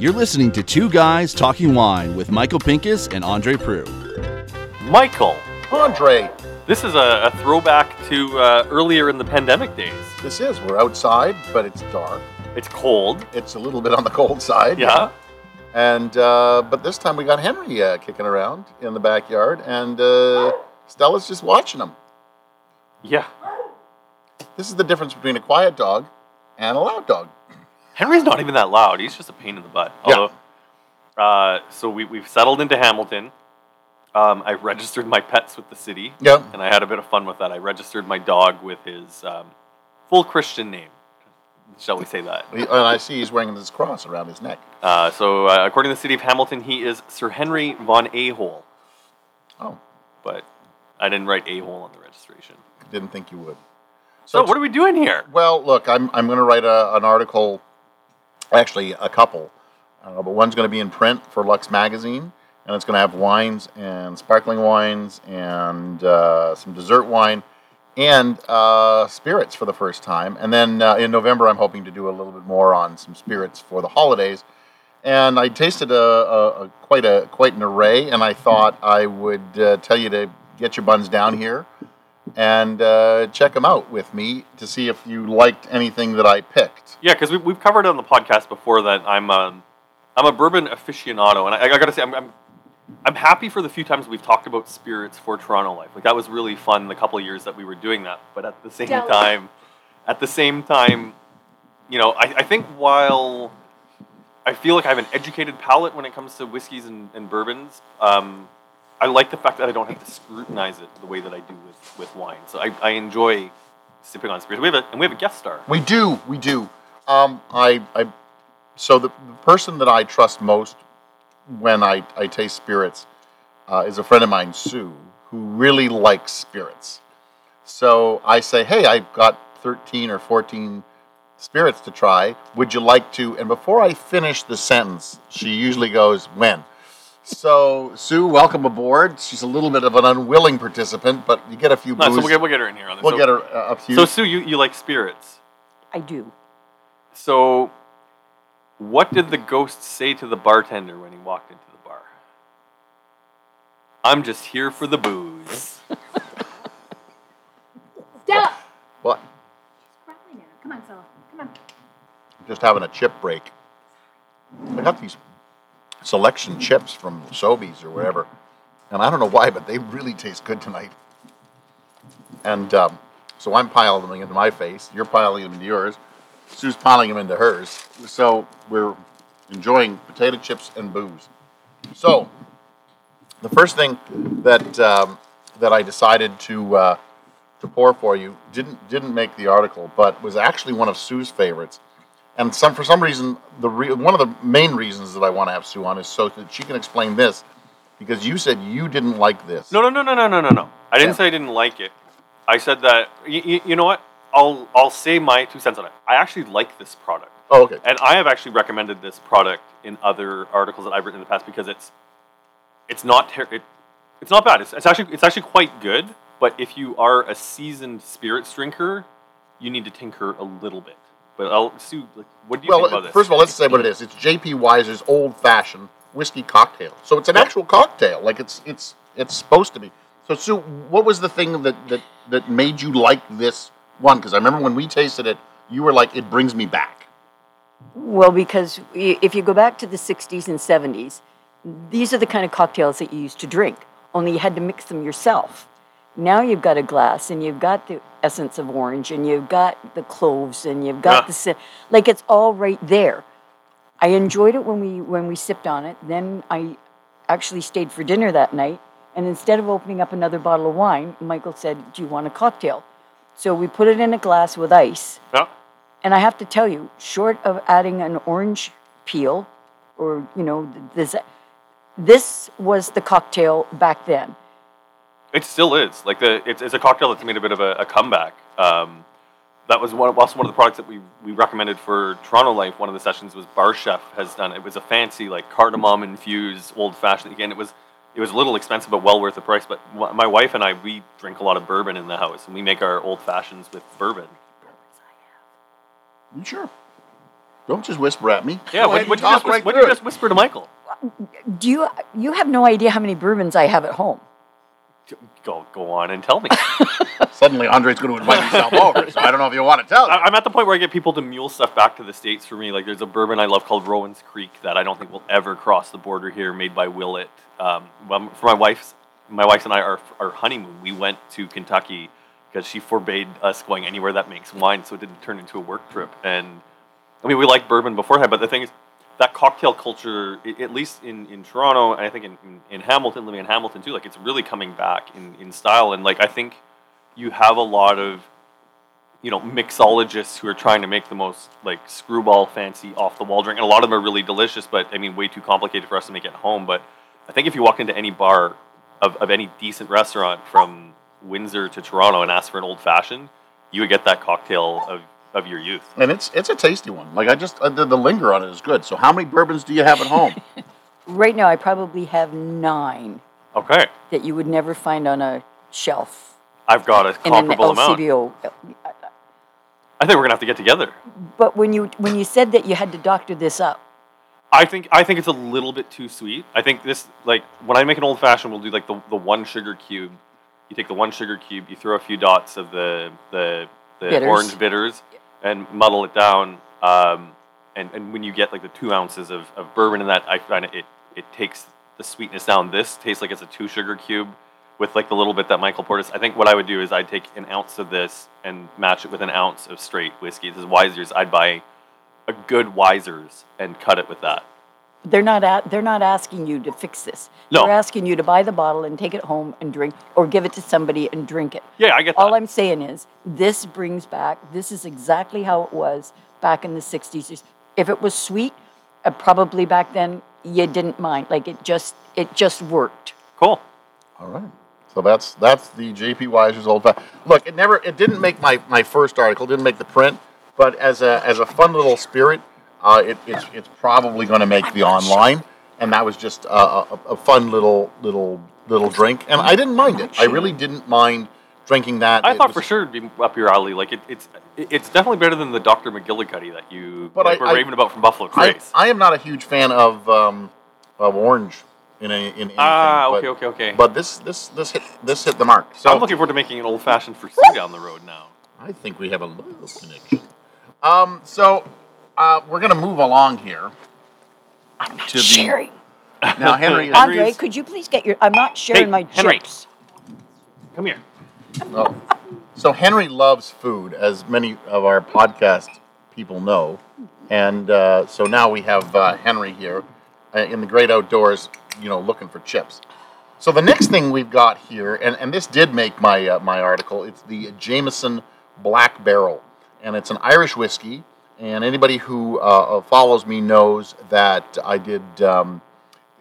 You're listening to Two Guys Talking Wine with Michael Pinkus and Andre Proulx. Michael, Andre, this is a, a throwback to uh, earlier in the pandemic days. this is, we're outside, but it's dark. It's cold. It's a little bit on the cold side. Yeah. And, uh, but this time we got Henry uh, kicking around in the backyard, and uh, Stella's just watching him. Yeah. This is the difference between a quiet dog and a loud dog. Henry's not even that loud. He's just a pain in the butt. Yeah. Uh, so we, we've settled into Hamilton. Um, I registered my pets with the city, Yeah. and I had a bit of fun with that. I registered my dog with his um, full Christian name. Shall we say that? And I see he's wearing this cross around his neck. Uh, so, uh, according to the city of Hamilton, he is Sir Henry von A-hole. Oh, But I didn't write A-hole on the registration. didn't think you would. So, what are we doing here? Well, look, I'm, I'm going to write a, an article, actually, a couple, uh, but one's going to be in print for Lux Magazine, and it's going to have wines and sparkling wines and uh, some dessert wine and uh, spirits for the first time. And then uh, in November, I'm hoping to do a little bit more on some spirits for the holidays. And I tasted a, a, a quite a quite an array, and I thought I would uh, tell you to get your buns down here and uh, check them out with me to see if you liked anything that I picked. Yeah, because we've, we've covered on the podcast before that I'm um, I'm a bourbon aficionado, and I, I got to say I'm, I'm I'm happy for the few times we've talked about spirits for Toronto Life. Like that was really fun the couple of years that we were doing that. But at the same Jealous. time, at the same time, you know, I, I think while I feel like I have an educated palate when it comes to whiskeys and, and bourbons, um, I like the fact that I don't have to scrutinize it the way that I do with, with wine. So I, I enjoy sipping on spirits. We have a, and we have a guest star. We do, we do. Um, I, I, so the, the person that I trust most when I, I taste spirits uh, is a friend of mine, Sue, who really likes spirits. So I say, hey, I've got 13 or 14 spirits to try. Would you like to? And before I finish the sentence, she usually goes, when? So, Sue, welcome aboard. She's a little bit of an unwilling participant, but you get a few No, booze. so we'll get, we'll get her in here on this. we'll so, get her uh, a few. So Sue, you, you like spirits. I do. So what did the ghost say to the bartender when he walked into the bar? I'm just here for the booze. Stella! what? Rattling now. Come on, Stella. Come on. I'm just having a chip break. I got these selection chips from Sobeys or whatever. and I don't know why, but they really taste good tonight. And um, so I'm piling them into my face. You're piling them into yours. Sue's piling them into hers. So we're enjoying potato chips and booze. So the first thing that um, that I decided to uh, to pour for you didn't didn't make the article, but was actually one of Sue's favorites. And some for some reason, the re- one of the main reasons that I want to have Sue on is so that she can explain this, because you said you didn't like this. No, no, no, no, no, no, no, no. I didn't Yeah. say I didn't like it. I said that. Y- y- you know what? I'll I'll say my two cents on it. I actually like this product. Oh, okay. And I have actually recommended this product in other articles that I've written in the past because it's it's not ter- it, it's not bad. It's, it's actually it's actually quite good. But if you are a seasoned spirits drinker, you need to tinker a little bit. But I'll Sue, like, what do you think about Well, this? first of all, let's say what it is. It's J.P. Wiser's old-fashioned whiskey cocktail. So it's an actual cocktail, like it's it's it's supposed to be. So Sue, what was the thing that that that made you like this one? Because I remember when we tasted it, you were like, "It brings me back." Well, because if you go back to the 60s and 70s, these are the kind of cocktails that you used to drink, only you had to mix them yourself. Now you've got a glass and you've got the essence of orange and you've got the cloves and you've got the like it's all right there. I enjoyed it when we when we sipped on it. Then I actually stayed for dinner that night and instead of opening up another bottle of wine, Michael said, "Do you want a cocktail?" So we put it in a glass with ice and I have to tell you, short of adding an orange peel, or you know, this, this was the cocktail back then. It still is. Like the it's, it's a cocktail that's made a bit of a, a comeback. Um, that was one, also one of the products that we, we recommended for Toronto Life. One of the sessions was Bar Chef has done. It was a fancy like cardamom infused old fashioned. Again, it was it was a little expensive, but well worth the price. But wh- my wife and I, we drink a lot of bourbon in the house, and we make our old fashions with bourbon. You sure? Don't just whisper at me. Yeah, what ahead what you just, right what you just whisper to Michael? Do you you have no idea how many bourbons I have at home? Go go on and tell me. Suddenly, Andre's going to invite himself over, so I don't know if you want to tell. I, I'm at the point where I get people to mule stuff back to the states for me. Like there's a bourbon I love called Rowan's Creek that I don't think will ever cross the border here, made by Willet. Um, well, for my wife's my wife and I our our honeymoon, we went to Kentucky because she forbade us going anywhere that makes wine, so it didn't turn into a work trip. And I mean, we liked bourbon beforehand, but the thing is, that cocktail culture, at least in, in Toronto, and I think in, in, in Hamilton, living in Hamilton too, like it's really coming back in, in style. And like I think you have a lot of you know mixologists who are trying to make the most like screwball fancy off the wall drink and a lot of them are really delicious but i mean way too complicated for us to make at home but i think if you walk into any bar of, of any decent restaurant from windsor to toronto and ask for an old fashioned you would get that cocktail of, of your youth and it's it's a tasty one. Like I just uh, the, the linger on it is good. So how many bourbons do you have at home? Right now, I probably have nine okay that you would never find on a shelf i've got a in an comparable amount LCBO. i think we're gonna have to get together But when you when you said that you had to doctor this up, I think I think it's a little bit too sweet. I think this like when I make an old fashioned, we'll do like the, the one sugar cube. You take the one sugar cube, you throw a few dots of the the, the Bitters. orange bitters, and muddle it down. Um, and and when you get like the two ounces of, of bourbon in that, I find it, it takes the sweetness down. This tastes like it's a two sugar cube with like the little bit that Michael poured us. I think what I would do is I'd take an ounce of this and match it with an ounce of straight whiskey. This is Wiser's. I'd buy a good Wiser's and cut it with that. They're not at, they're not asking you to fix this. No. They're asking you to buy the bottle and take it home and drink, or give it to somebody and drink it. Yeah, I get that. All I'm saying is, this brings back. This is exactly how it was back in the '60s. If it was sweet, uh, probably back then you didn't mind. Like it just, it just worked. cool. All right. So that's that's the JP Wiser's old fashioned. Look, it never it didn't make my, my first article, didn't make the print, but as a as a fun little spirit, uh, it, it's it's probably going to make the online, and that was just a, a, a fun little little little drink, and I didn't mind it. I really didn't mind drinking that. I It thought was- for sure it'd be up your alley. Like it, it's it's definitely better than the Dr. McGillicuddy that you But like, I- were I- raving about from Buffalo I, Trace. I am not a huge fan of um, of orange in any, in anything. ah, but- okay, okay, okay. But this this this hit this hit the mark. So I'm looking forward to making an old fashioned for Sue down the road now. I think we have a little connection. Um, so uh, we're going to move along here. I'm not To the- sharing. Now, Henry. Andre, could you please get your? I'm not sharing Hey, my Henry. chips. Come here. oh. So Henry loves food, as many of our podcast people know, and uh, so now we have uh, Henry here uh, in the great outdoors, you know, looking for chips. So the next thing we've got here, and, and this did make my uh, my article. It's the Jameson Black Barrel, and it's an Irish whiskey. And anybody who uh, follows me knows that I did um,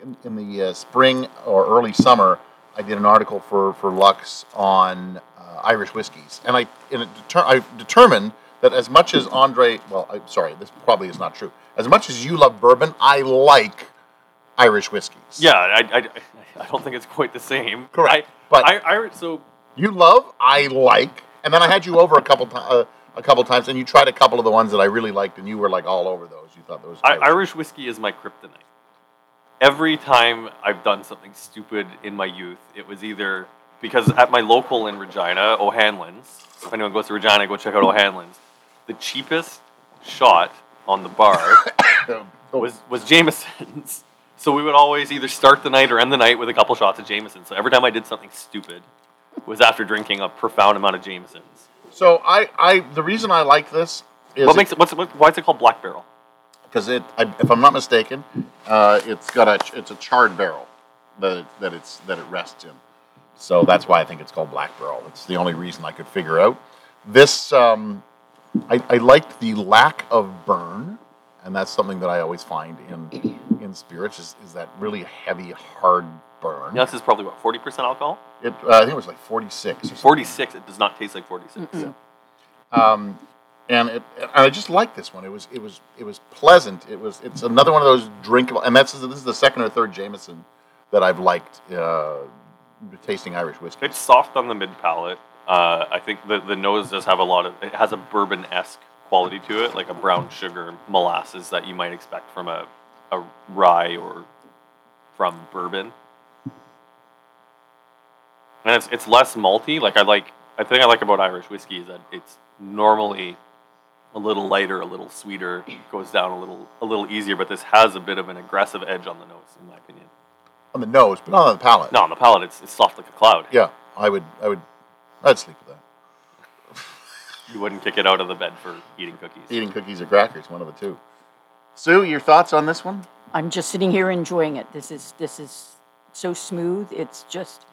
in, in the uh, spring or early summer. I did an article for for Lux on uh, Irish whiskeys, and I and it deter- I determined that as much as Andre, well, I'm sorry, this probably is not true. As much as you love bourbon, I like Irish whiskeys. Yeah, I, I, I don't think it's quite the same. Correct, I, but- I, I, so you love, I like, and then I had you over a couple times. A couple times, and you tried a couple of the ones that I really liked, and you were like all over those. You thought those. I, Irish whiskey is my kryptonite. Every time I've done something stupid in my youth, it was either because at my local in Regina, O'Hanlon's. If anyone goes to Regina, go check out O'Hanlon's. The cheapest shot on the bar oh. was was Jameson's. So we would always either start the night or end the night with a couple shots of Jameson. So every time I did something stupid, was after drinking a profound amount of Jamesons. So I, I, the reason I like this is What makes it? What's what, why is it called Black Barrel? because it, I, if I'm not mistaken, uh, it's got a, it's a charred barrel that it, that it's that it rests in. So that's why I think it's called Black Barrel. It's the only reason I could figure out. This, um, I, I liked the lack of burn, and that's something that I always find in in spirits is, is that really heavy, hard burn. Now, this is probably what forty percent alcohol. It, uh, I think it was like forty six. Forty six. It does not taste like 46. um, and it, and I just like this one. It was it was it was pleasant. It was it's another one of those drinkable, and that's this is the second or third Jameson that I've liked uh, tasting Irish whiskey. It's soft on the mid palate. Uh, I think the the nose does have a lot of. It has a bourbon esque quality to it, like a brown sugar molasses that you might expect from a a rye or from bourbon. And it's it's less malty. Like I like. I think I like about Irish whiskey is that it's normally a little lighter, a little sweeter, goes down a little a little easier. But this has a bit of an aggressive edge on the nose, in my opinion. on the nose, but not on the palate. No, on the palate, it's, it's soft like a cloud. Yeah, I would, I would, I'd sleep with that. You wouldn't kick it out of the bed for eating cookies. Eating cookies or crackers, one of the two. Sue, your thoughts on this one? I'm just sitting here enjoying it. This is this is so smooth. It's just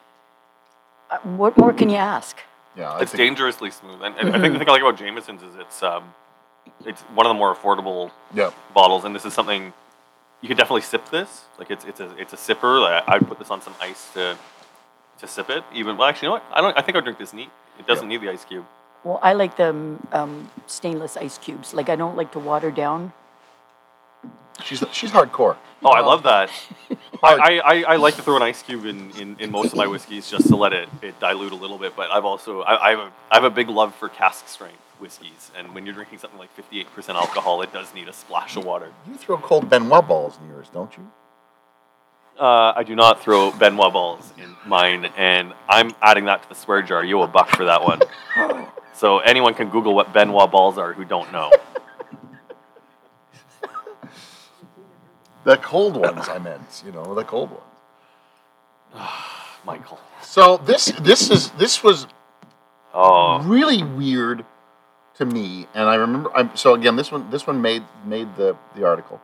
uh, what more can you ask? Yeah, I It's think, dangerously smooth, and, and I think the thing I like about Jameson's is it's um, it's one of the more affordable Yeah, bottles, and this is something you could definitely sip this. Like it's it's a it's a sipper. Like, I'd put this on some ice to to sip it. Even well, actually, you know what? I don't. I think I'd drink this neat. It doesn't need the ice cube. Well, I like the um, stainless ice cubes. Like I don't like to water down. She's she's hardcore. Oh, I love that. I, I, I, like to throw an ice cube in, in, in most of my whiskeys just to let it, it dilute a little bit. But I've also I, I, have a, I have a big love for cask strength whiskeys, and when you're drinking something like 58% alcohol, it does need a splash of water. You throw cold Ben Wa balls in yours, don't you? Uh, I do not throw Ben Wa balls in mine, and I'm adding that to the swear jar. You owe a buck for that one. So anyone can Google what Ben Wa balls are who don't know. The cold ones, I meant. You know, the cold ones. Michael. So this this is this was Oh, really weird to me, and I remember. I'm, so again, this one this one made made the the article,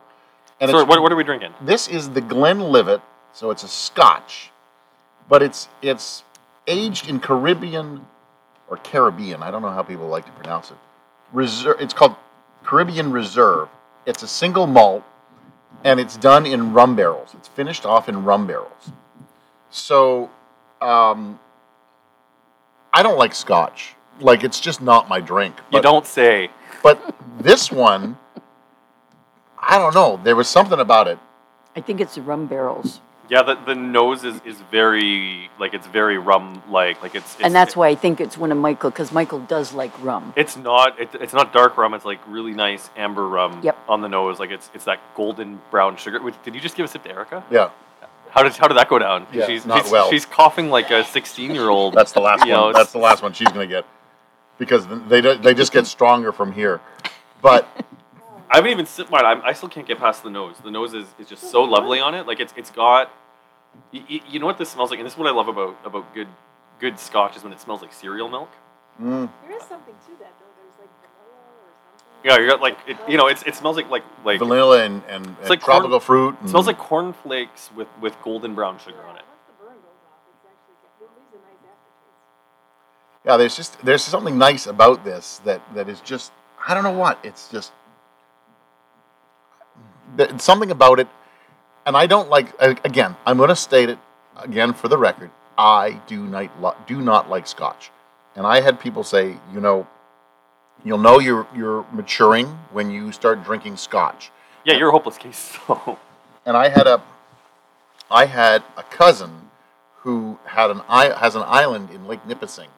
and it's, What, what are we drinking? this is the Glenlivet, so it's a Scotch, but it's it's aged in Caribbean or Caribbean. I don't know how people like to pronounce it. Reserve. It's called Caribbean Reserve. It's a single malt, and it's done in rum barrels. It's finished off in rum barrels. So, um, I don't like Scotch. Like it's just not my drink. You don't say. But this one, I don't know. There was something about it. I think it's the rum barrels, Yeah, the, the nose is, is very like it's very rum like like it's, it's and that's why I think it's one of Michael because Michael does like rum. It's not. It, it's not dark rum. It's like really nice amber rum Yep. on the nose. Like it's it's that golden brown sugar. Which, did you just give a sip to Erica? Yeah, How did how did that go down? Yeah, she's, not she's, well. She's coughing like a sixteen year old. that's the last You know, one. That's the last one she's gonna get because they they just get stronger from here. But I haven't even sipped mine. I'm, I still can't get past the nose. The nose is, is just so lovely on it. Like it's it's got. You, you know what this smells like, and this is what I love about about good good Scotch is when it smells like cereal milk. mm, There is something to that though. There's like vanilla or something. Yeah, you got like it, you know it's it smells like like like vanilla and, and, and like corn- tropical fruit. And, smells like cornflakes with with golden brown sugar on it. Once the burn goes off, it's actually it leaves a nice aftertaste. yeah. There's just there's something nice about this that that is just I don't know what it's just th- something about it, and I don't like. Again, I'm going to state it again for the record. I do not do not like Scotch, and I had people say, you know, you'll know you're you're maturing when you start drinking Scotch. Yeah, you're a hopeless case. So and I had a I had a cousin who had an i has an island in Lake Nipissing,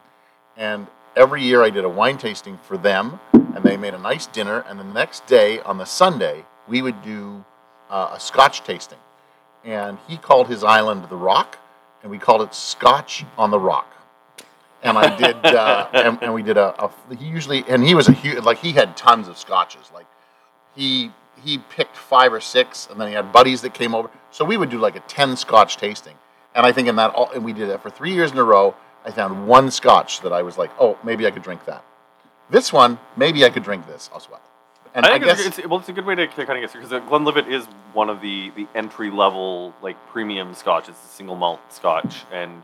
and every year I did a wine tasting for them, and they made a nice dinner, and the next day on the Sunday we would do uh, a Scotch tasting, and he called his island the Rock, and we called it Scotch on the Rock. And I did, uh, and, and we did a, a. He usually, and he was a huge, like he had tons of scotches. Like he he picked five or six, and then he had buddies that came over. So we would do like a ten Scotch tasting, and I think in that, all, and we did that for three years in a row. I found one Scotch that I was like, oh, maybe I could drink that. This one, maybe I could drink this as well. And I I, think guess it's, it's well, it's a good way to, kind of get because Glenlivet is one of the the entry level like premium Scotch. It's a single malt Scotch, and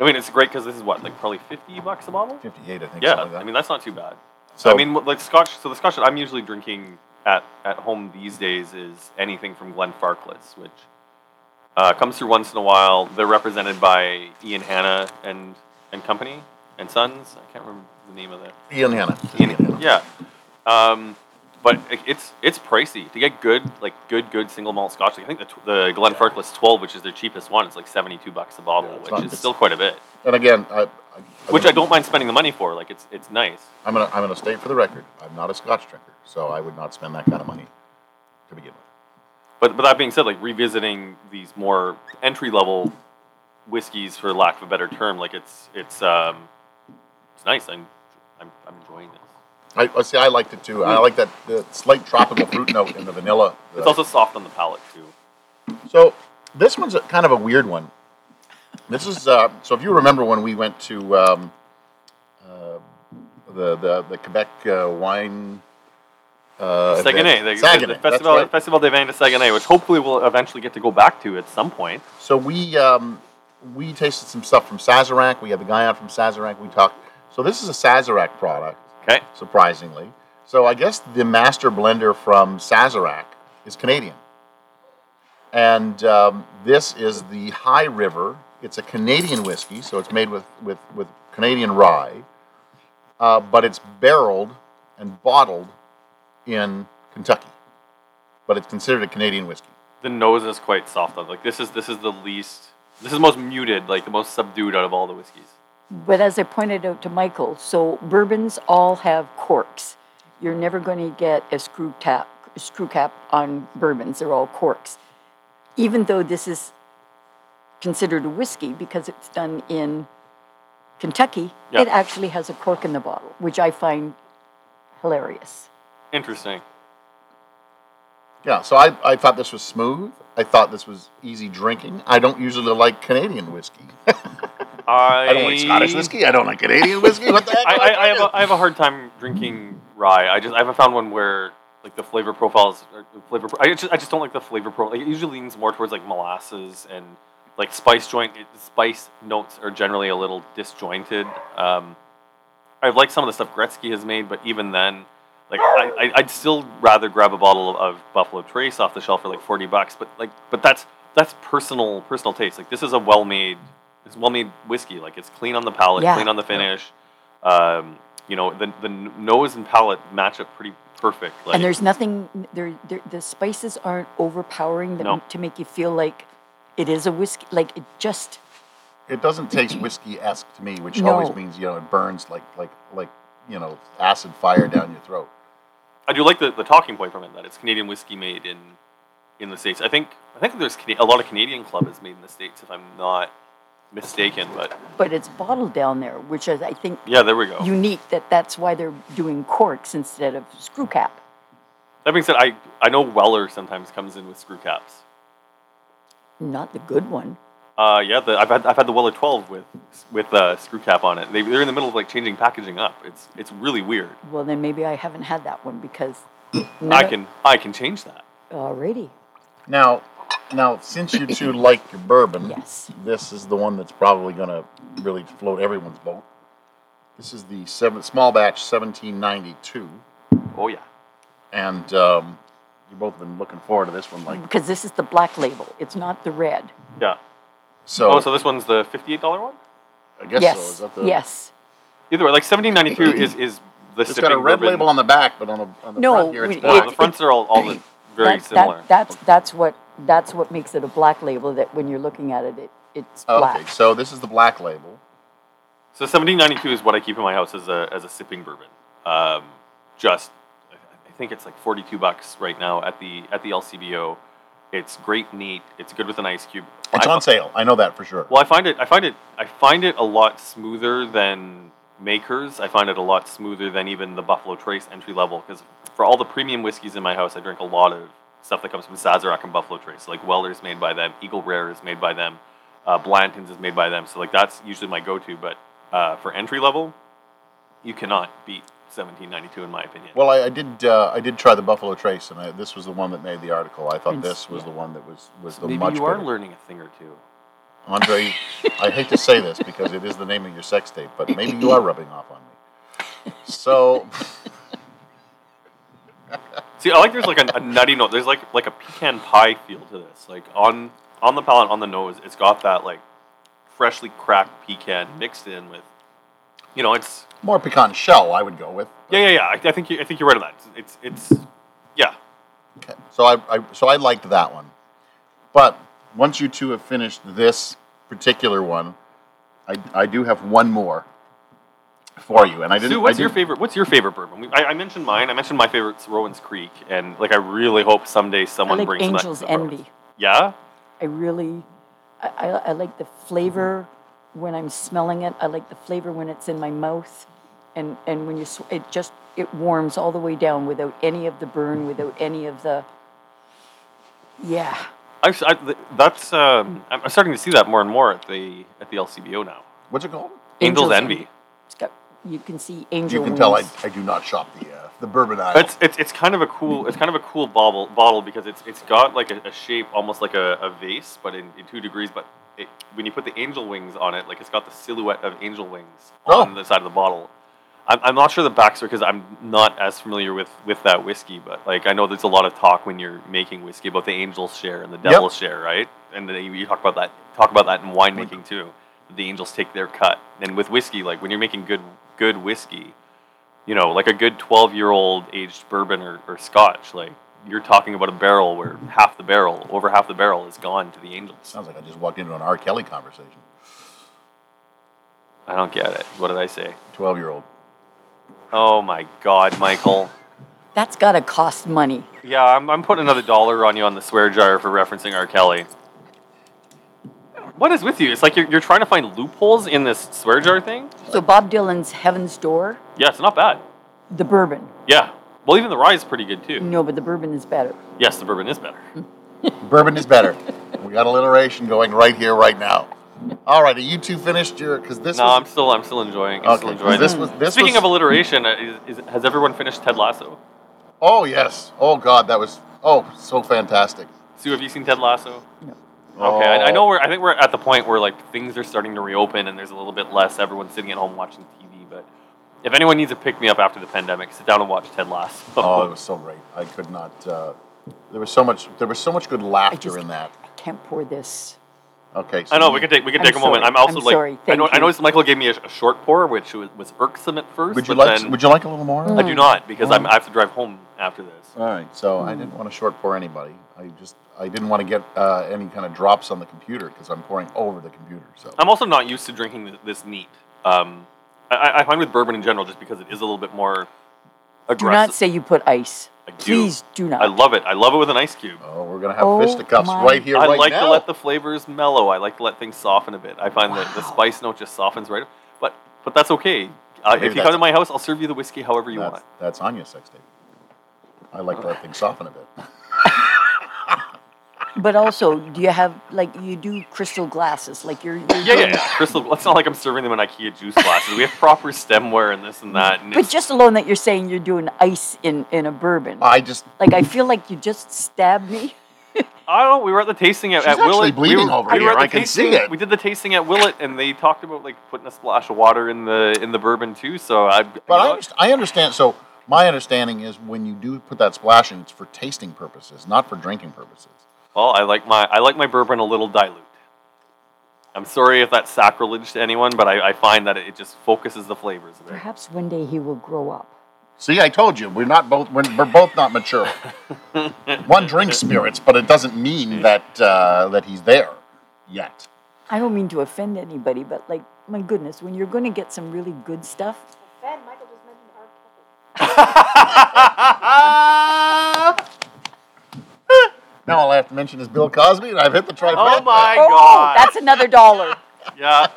I mean it's great because this is what like probably fifty bucks a bottle. fifty-eight, I think. Yeah, like. I mean that's not too bad. so I mean like Scotch. So the Scotch that I'm usually drinking at at home these days is anything from Glenfarclas, which uh, comes through once in a while. They're represented by Ian Hanna and and company and Sons. I can't remember the name of the Ian Hanna. Ian, yeah. Um, but it's it's pricey to get good like good good single malt Scotch. I think the the Glenfarclas 12, which is their cheapest one, it's like 72 bucks a bottle, Yeah, which not- is still quite a bit. And again, I, I Which I don't mind spending the money for. Like it's it's nice. I'm gonna I'm gonna state for the record, I'm not a Scotch drinker, so I would not spend that kind of money to begin with. But but that being said, like revisiting these more entry level whiskeys, for lack of a better term, like it's it's um it's nice. I'm I'm, I'm enjoying this. I, I see. I liked it too. I like that the slight tropical fruit note in the vanilla. It's also soft on the palate too. So this one's a, kind of a weird one. This is uh, so. If you remember when we went to um, uh, the the the Quebec uh, wine. Uh, Saguenay, the, Saguenay, the that's Festival right. Festival des Vins de Saguenay, which hopefully we'll eventually get to go back to at some point. So we um, we tasted some stuff from Sazerac. We had the guy on from Sazerac. We talked. So this is a Sazerac product, Okay. surprisingly. So I guess the master blender from Sazerac is Canadian, and um, this is the High River. It's a Canadian whiskey, so it's made with with with Canadian rye, uh, but it's barreled and bottled in Kentucky, but it's considered a Canadian whiskey. The nose is quite soft on. Like this is this is the least. This is the most muted, like the most subdued out of all the whiskeys. But as I pointed out to Michael, so bourbons all have corks. You're never going to get a screw tap, screw cap on bourbons. They're all corks. Even though this is considered a whiskey because it's done in Kentucky, Yeah. it actually has a cork in the bottle, which I find hilarious. Interesting. Yeah, so I, I thought this was smooth. I thought this was easy drinking. I don't usually like Canadian whiskey. I, I don't like Scottish whiskey. I don't like Canadian whiskey. What the heck? I, I, I, have a, I have a hard time drinking rye. I just I haven't found one where like the flavor profiles or flavor. pro- I just I just don't like the flavor profile. Like, it usually leans more towards like molasses and like spice joint. It, spice notes are generally a little disjointed. Um, I like some of the stuff Gretzky has made, but even then, like I, I I'd still rather grab a bottle of Buffalo Trace off the shelf for like forty bucks. But like but that's that's personal personal taste. Like this is a well made it's well made whiskey. Like it's clean on the palate, Yeah. clean on the finish. Um, you know the the nose and palate match up pretty perfect. Like, and there's nothing, there, there, the spices aren't overpowering them No. to make you feel like it is a whiskey. Like it just, It doesn't taste whiskey esque to me, which No. always means you know it burns like like like you know acid fire down your throat. I do like the, the talking point from it that it's Canadian whiskey made in in the states. I think I think there's Cana- a lot of Canadian club is made in the states if I'm not mistaken. But but it's bottled down there, which is, I think, yeah, there we go. unique that that's why they're doing corks instead of screw cap. that being said, I I know Weller sometimes comes in with screw caps. Not the good one. Uh, yeah, the, I've had I've had the Weller 12 with with uh, screw cap on it. They, they're in the middle of like changing packaging up. It's it's really weird. Well, then maybe I haven't had that one because. I can I can change that. Alrighty. Now, now since you two like your bourbon, Yes. this is the one that's probably going to really float everyone's boat. This is the seven, small batch 1792, Oh yeah. and um, you both been looking forward to this one, like Because this is the black label. It's not the red. Yeah. so. Oh, so this one's the fifty-eight dollar one. I guess yes. so. Is that the, yes. Either way, like seventeen ninety-two is is the It's got a red label on the back, but on the, on the No, front here it's we- black. Oh, the fronts are all, all the- very That- similar. That, that's that's what that's what makes it a black label. That when you're looking at it, it it's black. Okay, so this is the black label. So seventeen ninety-two is what I keep in my house as a as a sipping bourbon. Um, just I I think it's like forty-two bucks right now at the at the LCBO. It's great, neat. It's good with an ice cube. It's I- on sale. I know that for sure. Well, I find it. I find it. I find it a lot smoother than Makers. I find it a lot smoother than even the Buffalo Trace entry level. Because for all the premium whiskeys in my house, I drink a lot of stuff that comes from Sazerac and Buffalo Trace. Like Weller's made by them, Eagle Rare is made by them, uh, Blanton's is made by them. So like that's usually my go-to. But uh, for entry level, you cannot beat 1792 in my opinion. Well, I, I did. Uh, I did try the Buffalo Trace, and I, this was the one that made the article. I thought It's- this was yeah. the one that was was the Maybe much you are better. learning a thing or two. Andre, I hate to say this because it is the name of your sex tape, but maybe you are rubbing off on me. So, See, I like there's like a, a nutty note. There's like like a pecan pie feel to this. Like on on the palate, on the nose, it's got that like freshly cracked pecan mixed in with, you know, it's more pecan shell, I would go with. yeah yeah yeah. I, I think you, I think you're right on that. It's it's yeah. Okay. So I, I so I liked that one, but once you two have finished this particular one, I, I do have one more for you, and I didn't. Sue, what's I your didn't- favorite? What's your favorite bourbon? We, I, I mentioned mine. I mentioned my favorite's Rowan's Creek, and like I really hope someday I someone like brings Angel's some back to the Envy. Burroughs. Yeah, I really, I, I, I like the flavor when I'm smelling it. I like the flavor when it's in my mouth, and and when you sw- it just it warms all the way down without any of the burn, without any of the. Yeah, I've, I, that's um, I'm I'm starting to see that more and more at the at the LCBO now. What's it called? Angel's, Angel's Envy. Envy. it's got you can see angel. You can tell I. I do not shop the uh, the bourbon aisle. It's, it's it's kind of a cool it's kind of a cool bottle bottle because it's it's got like a, a shape almost like a, a vase but in, in two degrees but it, when you put the angel wings on it like it's got the silhouette of angel wings Oh. on the side of the bottle. I'm, I'm not sure the backstory because I'm not as familiar with with that whiskey but like I know there's a lot of talk when you're making whiskey about the angel's share and the devil's share right and then you, you talk about that talk about that in winemaking too the angels take their cut and with whiskey like when you're making good good whiskey you know, like a good 12 year old aged bourbon or, or scotch, like you're talking about a barrel where half the barrel, over half the barrel, is gone to the angels. Sounds like I just walked into an R. Kelly conversation. I don't get it. What did I say? Twelve year old. Oh my God, Michael. That's got to cost money. Yeah, I'm, I'm putting another dollar on you on the swear jar for referencing R. Kelly. What is with you? It's like you're, you're trying to find loopholes in this swear jar thing? So Bob Dylan's Heaven's Door, Yeah, it's not bad. the bourbon. Yeah. Well, even the rye is pretty good too. No, but the bourbon is better. Yes, the bourbon is better. Bourbon is better. we got alliteration going right here, right now. All right, are you two finished your? Because this. No, was, I'm still I'm still enjoying. I'm still enjoying this was this Speaking was, of alliteration, uh, is, is, has everyone finished Ted Lasso? Oh yes. Oh God, that was oh so fantastic. Sue, have you seen Ted Lasso? No. Okay, I, I Oh. know we're. I think we're at the point where like things are starting to reopen, and there's a little bit less everyone sitting at home watching TV. But if anyone needs a pick me up after the pandemic, sit down and watch Ted Lasso. Oh, it was so great. I could not. Uh, there was so much. There was so much good laughter just- in that. I can't pour this. Okay. So I know we could take we could I'm take a moment. sorry. I'm also I'm like sorry. I know Thank I you. noticed Michael gave me a, a short pour, which was, was irksome at first. Would you but like? Then Would you like a little more? I do not because I'm, I have to drive home after this. All right. So I didn't want to short pour anybody. I just I didn't want to get uh, any kind of drops on the computer because I'm pouring over the computer. So I'm also not used to drinking th- this neat. Um, I, I find with bourbon in general, just because it is a little bit more Do aggressive. not say you put ice. I do. Please do not. I love it. I love it with an ice cube. oh, we're gonna have Oh fisticuffs my- right here, I right like now. to let the flavors mellow. I like to let things soften a bit. I find that the spice note just softens right. But but that's okay. Uh, if you come to my house, I'll serve you the whiskey however you that's, want. that's Anya's sex tape. I like to let things soften a bit. But also, do you have like you do crystal glasses? Like you're, you're Yeah, yeah, yeah. Crystal. It's not like I'm serving them in IKEA juice glasses. We have proper stemware and this and that. And But just alone that you're saying you're doing ice in in a bourbon. I just Like I feel like you just stabbed me. I don't know. We were at the tasting at, She's at actually Willet. we bleeding were, over we here. I can see it. We did the tasting at Willet, and they talked about like putting a splash of water in the in the bourbon too. So I. But I, know, underst- I understand. So my understanding is when you do put that splash in, it's for tasting purposes, not for drinking purposes. Well, I like my I like my bourbon a little dilute. I'm sorry if that's sacrilege to anyone, but I, I find that it just focuses the flavors a bit. Perhaps one day he will grow up. See, I told you we're not both we're, we're both not mature. One drinks spirits, but it doesn't mean that uh, that he's there yet. I don't mean to offend anybody, but like my goodness, when you're going to get some really good stuff, Fed, Michael just mentioned R. Kelly. Now all I have to mention is Bill Cosby, and I've hit the trifecta. Oh my oh, god! that's another dollar. yeah.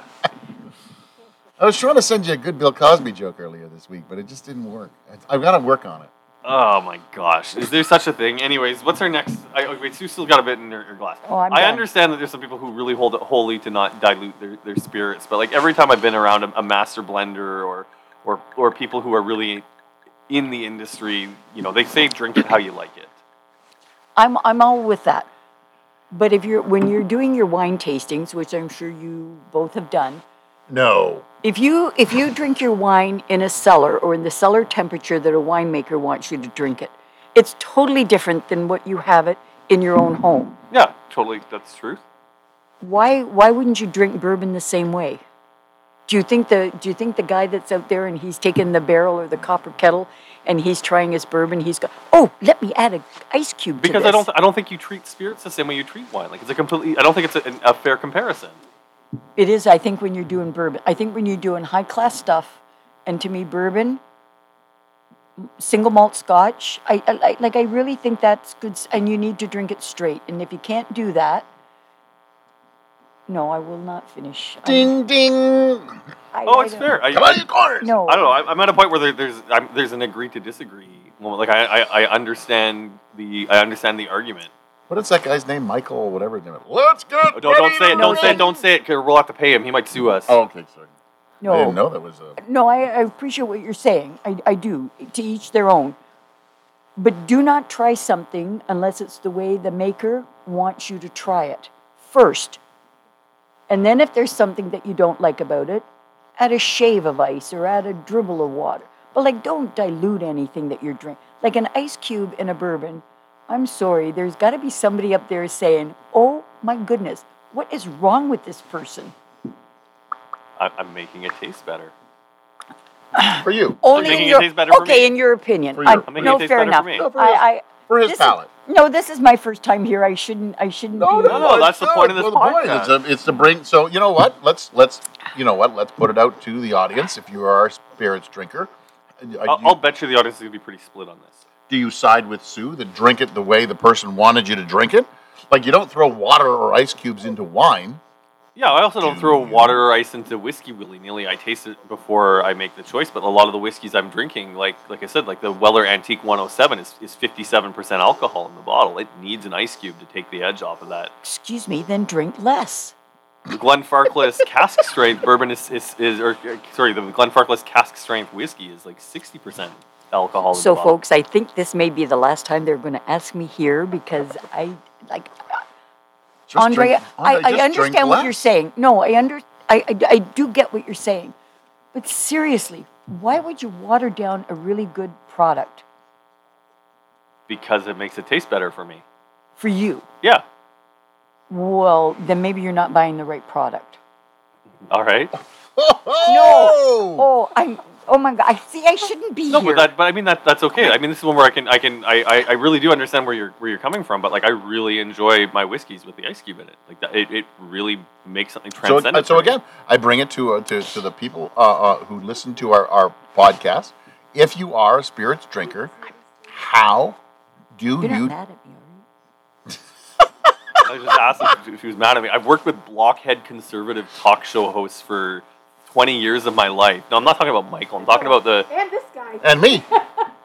I was trying to send you a good Bill Cosby joke earlier this week, but it just didn't work. I've got to work on it. Oh my gosh! Is there such a thing? Anyways, what's our next? I, wait, Sue still got a bit in her, her glass. Oh, I'm I done. understand that there's some people who really hold it holy to not dilute their, their spirits, but like every time I've been around a, a master blender or or or people who are really in the industry, you know, they say drink it how you like it. I'm I'm all with that. But if you're when you're doing your wine tastings, which I'm sure you both have done, No. if you if you drink your wine in a cellar or in the cellar temperature that a winemaker wants you to drink it, it's totally different than what you have it in your own home. Yeah, totally. That's truth. Why why wouldn't you drink bourbon the same way? Do you think the Do you think the guy that's out there and he's taking the barrel or the copper kettle and he's trying his bourbon? He's got oh, let me add an ice cube Because to I don't, I don't think you treat spirits the same way you treat wine. Like it's a completely, I don't think it's a, a fair comparison. It is, I think, when you're doing bourbon. I think when you're doing high class stuff, and to me, bourbon, single malt Scotch, I, I like- like. I really think that's good, and you need to drink it straight. And if you can't do that, no, I will not finish. I- Ding ding. I- Oh, I it's don't- fair. I, Come on, you corners. No, I don't know. I'm, I'm at a point where there, there's I'm, there's an agree to disagree. moment. Like I, I, I understand the I understand the argument. What is that guy's name? Michael, or whatever his name is. Let's get. Oh, don't, don't say it. Don't say it. Don't say it. Cause we'll have to pay him. He might sue us. Oh, okay, sorry. no, I didn't know that was a. No, I, I appreciate what you're saying. I, I do. To each their own. But do not try something unless it's the way the maker wants you to try it first. And then if there's something that you don't like about it, add a shave of ice or add a dribble of water. But like don't dilute anything that you're drinking. Like an ice cube in a bourbon, I'm sorry, there's got to be somebody up there saying, "Oh my goodness, what is wrong with this person?" I, I'm making it taste better. For you. Only making in it your, taste better for okay, in your opinion. For you. I'm, I'm making no, it taste fair better for enough. me. No, for his- I, I, For his this palate. Is, no, this is my first time here. I shouldn't. I shouldn't No, be. no, no, that's the point of good. this Well, the point podcast. is, uh, it's to bring. So you know what? Let's let's you know what? Let's put it out to the audience. If you are a spirits drinker, I'll, you- I'll bet you the audience is gonna be pretty split on this. do you side with Sue that drink it the way the person wanted you to drink it? Like you don't throw water or ice cubes into wine. Yeah, I also don't throw water or ice into whiskey willy nilly. I taste it before I make the choice. But a lot of the whiskeys I'm drinking, like like I said, like the Weller Antique 107 is, is 57% alcohol in the bottle. It needs an ice cube to take the edge off of that. Excuse me. Then drink less. The Glenfarclas cask strength bourbon is, is, is or uh, sorry, the Glenfarclas cask strength whiskey is like 60% alcohol. in So, folks, I think this may be the last time they're going to ask me here because I like Just Andre. drink- I, I understand what you're saying. No, I under. I, I I do get what you're saying, but seriously, why would you water down a really good product because it makes it taste better for me. for you? Yeah. Well, then maybe you're not buying the right product. All right. no. Oh, I'm. Oh my God! I see. I shouldn't be No, here. but that, but I mean that that's okay. I mean this is one where I can I can I, I, I really do understand where you're where you're coming from, but like I really enjoy my whiskeys with the ice cube in it. Like that, it, it really makes something So, transcendent. so for me. again, I bring it to uh, to, to the people uh, uh, who listen to our, our podcast. If you are a spirits drinker, how do you're not mad at me, are you? I just asked if, if she was mad at me. I've worked with blockhead conservative talk show hosts for 20 years of my life. No, I'm not talking about Michael. I'm talking about the. And this guy. And me.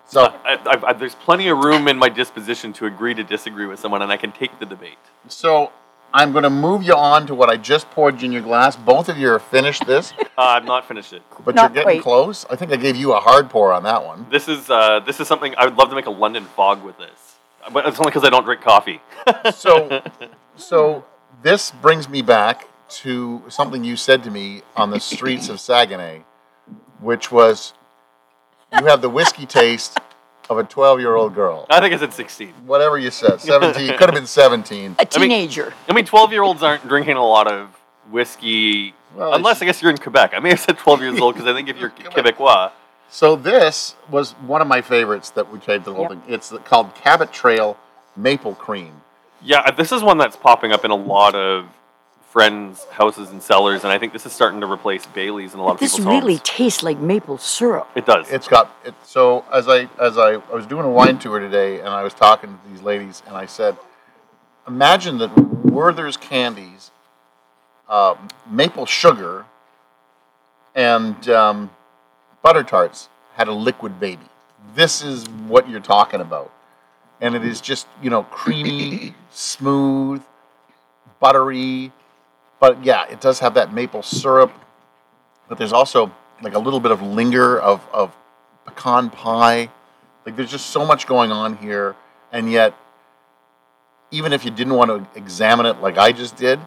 So I, I, I, there's plenty of room in my disposition to agree to disagree with someone, and I can take the debate. so I'm going to move you on to what I just poured you in your glass. Both of you are finished this, Uh, I've not finished it. but Not you're getting quite. close. I think I gave you a hard pour on that one. This is uh, this is something I would love to make a London fog with this, but it's only because I don't drink coffee. So, so this brings me back to something you said to me on the streets of Saguenay, which was you have the whiskey taste of a 12 year old girl. I think I said 16. Whatever you said, 17, could have been 17. A teenager. I mean, 12 year olds aren't drinking a lot of whiskey, Well, unless I guess you're in Quebec. I may have said 12 years old because I think if you're Quebec. Quebecois, So this was one of my favorites that we tried the whole Yep. thing. It's called Cabot Trail Maple Cream. yeah, this is one that's popping up in a lot of friends' houses and cellars, and I think this is starting to replace Bailey's in a lot of This people's really homes. tastes like maple syrup. It does. It's got it. So as I as I, I was doing a wine tour today, and I was talking to these ladies, and I said, imagine that Werther's candies, uh, maple sugar, and um, butter tarts had a liquid baby. This is what you're talking about, and it is just you know creamy, smooth, buttery, but yeah, it does have that maple syrup. But there's also like a little bit of linger of, of pecan pie. Like there's just so much going on here, and yet, even if you didn't want to examine it like I just did,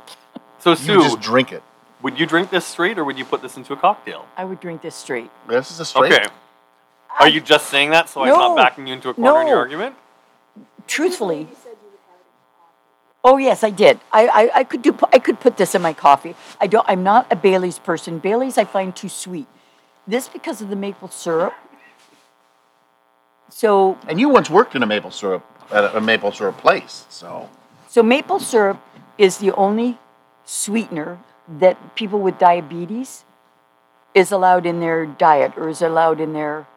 so, you Sue, just drink it. would you drink this straight or would you put this into a cocktail? I would drink this straight. This is a straight. Okay. Are you just saying that so I'm not backing you into a corner in your argument? Truthfully, You said you would have it in Oh yes, I did. I, I, I could do. I could put this in my coffee. I don't. I'm not a Bailey's person. Bailey's I find too sweet. This because of the maple syrup. So And you once worked in a maple syrup at a, a maple syrup place, so so maple syrup is the only sweetener that people with diabetes is allowed in their diet or is allowed in their.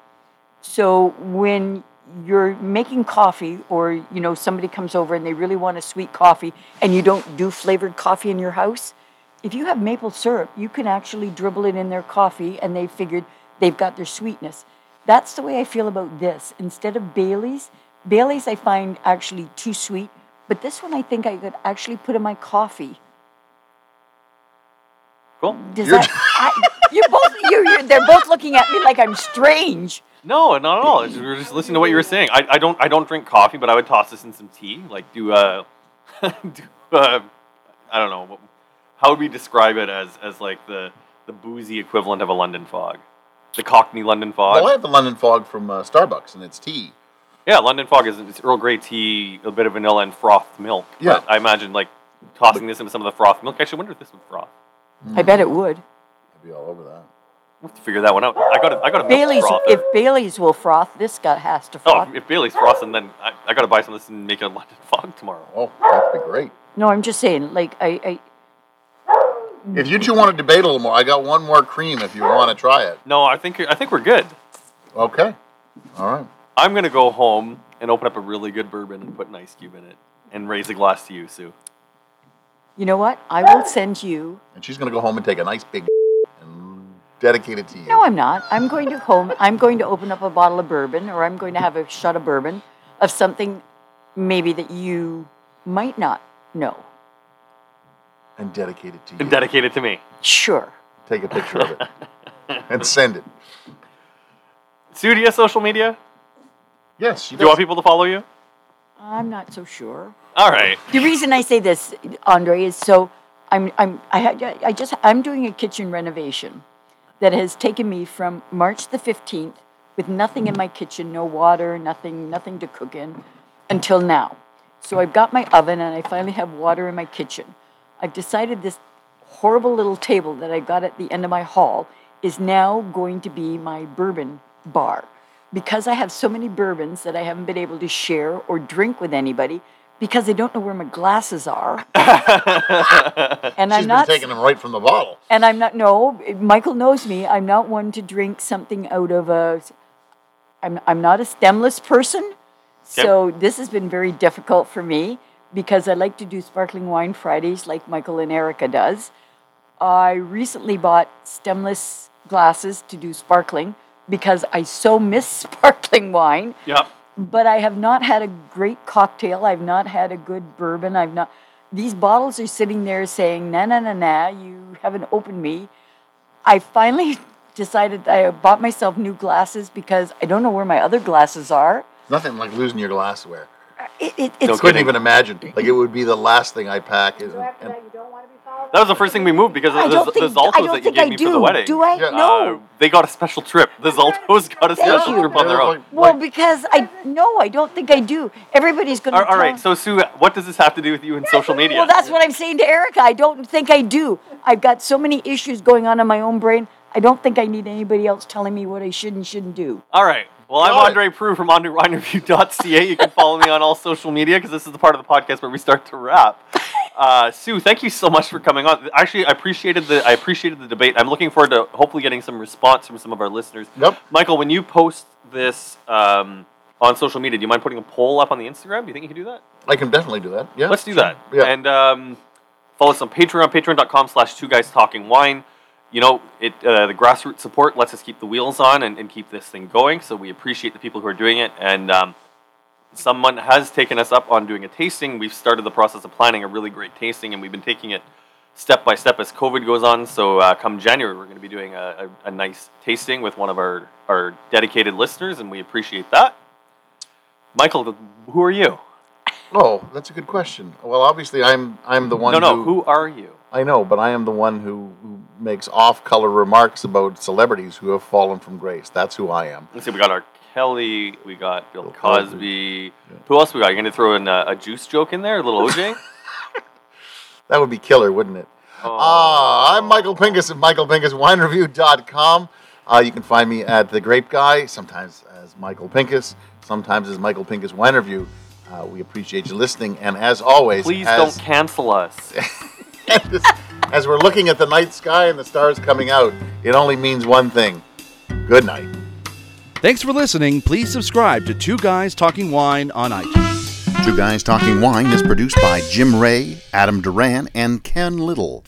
So when you're making coffee or you know somebody comes over and they really want a sweet coffee and you don't do flavored coffee in your house if you have maple syrup you can actually dribble it in their coffee and they figured they've got their sweetness. That's the way i feel about this. Instead of bailey's bailey's i find actually too sweet but this one i think i could actually put in my coffee. Cool. Does You're that, I, you both you you they're both looking at me like i'm strange No, not at all. It's- We were just listening to what you were saying. I, I don't I don't drink coffee, but I would toss this in some tea. Like do uh, do uh, I don't know. what- How would we describe it as as like the the boozy equivalent of a London fog, the Cockney London fog? well, I have the London Fog from uh, Starbucks, and it's tea. Yeah, London fog is it's Earl Grey tea, a bit of vanilla and frothed milk. Yeah. But I imagine like tossing this into some of the frothed milk. I actually, wonder if this would froth. i bet it would I'd be all over that. We'll have to figure that one out. I got to I got to bailey's froth. if bailey's will froth this guy has to oh, froth. oh, if Bailey's frothing, then I, I got to buy some of this and make a London fog tomorrow. Oh, that'd be great. no i'm just saying like i, I If you two want to debate a little more, I got one more cream if you want to try it. No, I think I think we're good. Okay. All right. I'm gonna go home and open up a really good bourbon and put an ice cube in it and raise a glass to you, Sue. You know what? I will send you. And she's going to go home and take a nice big and dedicate it to you. No, I'm not. I'm going to home. I'm going to open up a bottle of bourbon, or I'm going to have a shot of bourbon of something maybe that you might not know. and dedicate it to you. And dedicate it to me. Sure. Take a picture of it and send it. Sue, do you have social media? Yes. She Do you want people to follow you? I'm not so sure. All right. The reason I say this, Andre, is so I'm I'm I, had, I just I'm doing a kitchen renovation that has taken me from March the 15th with nothing in my kitchen, no water, nothing nothing to cook in until now. So I've got my oven and I finally have water in my kitchen. I've decided this horrible little table that I got at the end of my hall is now going to be my bourbon bar. Because I have so many bourbons that I haven't been able to share or drink with anybody because they don't know where my glasses are. and She's I'm not taking them right from the bottle. and I'm not no, Michael knows me. I'm not one to drink something out of a I'm I'm not a stemless person. So this has been very difficult for me because I like to do sparkling wine Fridays like Michael and Erica does. I recently bought stemless glasses to do sparkling because I so miss sparkling wine Yep. But I have not had a great cocktail. I've not had a good bourbon. I've not. These bottles are sitting there saying, "Na na na na." You haven't opened me. I finally decided I bought myself new glasses because I don't know where my other glasses are. Nothing like losing your glassware. Uh, it, it, No it's Couldn't even imagine. Like it would be the last thing I'd pack. Is So after that, you don't want to be followed? That was the first thing we moved because I of don't the, think the Zaltos I don't that you think gave I me do. for the wedding. Do I? Yeah. No. Uh, they got a special trip. The Zaltos got a Thank special you. trip on their own. well, because I no, I don't think I do. Everybody's going to. All- all right. So Sue, what does this have to do with you and social media? Well, that's what I'm saying to Erica. I don't think I do. I've got so many issues going on in my own brain. I don't think I need anybody else telling me what I should and shouldn't do. All right. Well, I'm Got. Andre Proulx from AndreWineReview.ca. You can follow me on all social media because this is the part of the podcast where we start to wrap. Uh, Sue, thank you so much for coming on. Actually, I appreciated the I appreciated the debate. I'm looking forward to hopefully getting some response from some of our listeners. Yep. Michael, when you post this um, on social media, do you mind putting a poll up on the Instagram? Do you think you can do that? I can definitely do that. Yeah. Let's do that. Yeah. And um, follow us on Patreon, patreon.com slash two guys talking wine. You know, it uh, the grassroots support lets us keep the wheels on and, and keep this thing going. So we appreciate the people who are doing it. And um, someone has taken us up on doing a tasting. We've started the process of planning a really great tasting, and we've been taking it step by step as COVID goes on. So uh, come January, we're going to be doing a, a, a nice tasting with one of our, our dedicated listeners, and we appreciate that. Michael, who are you? Oh, that's a good question. Well, obviously, I'm I'm the one. no, no, who, who are you? I know, but I am the one who, who makes off-color remarks about celebrities who have fallen from grace. That's who I am. Let's see, we got our Kelly, we got Bill Bill Cosby. Cosby. Who else we got? You gonna throw in a, a juice joke in there, a little OJ? That would be killer, wouldn't it? Oh. Ah, I'm Michael Pinkus of michaelpinkuswinereview.com. Uh, you can find me at The Grape Guy, sometimes as Michael Pinkus, sometimes as Michael Pinkus Wine Review. Uh, we appreciate you listening, and as always, Please as, don't cancel us. as, as we're looking at the night sky and the stars coming out, it only means one thing. Good night. Thanks for listening. Please subscribe to Two Guys Talking Wine on iTunes. Two Guys Talking Wine is produced by Jim Ray, Adam Duran, and Ken Little.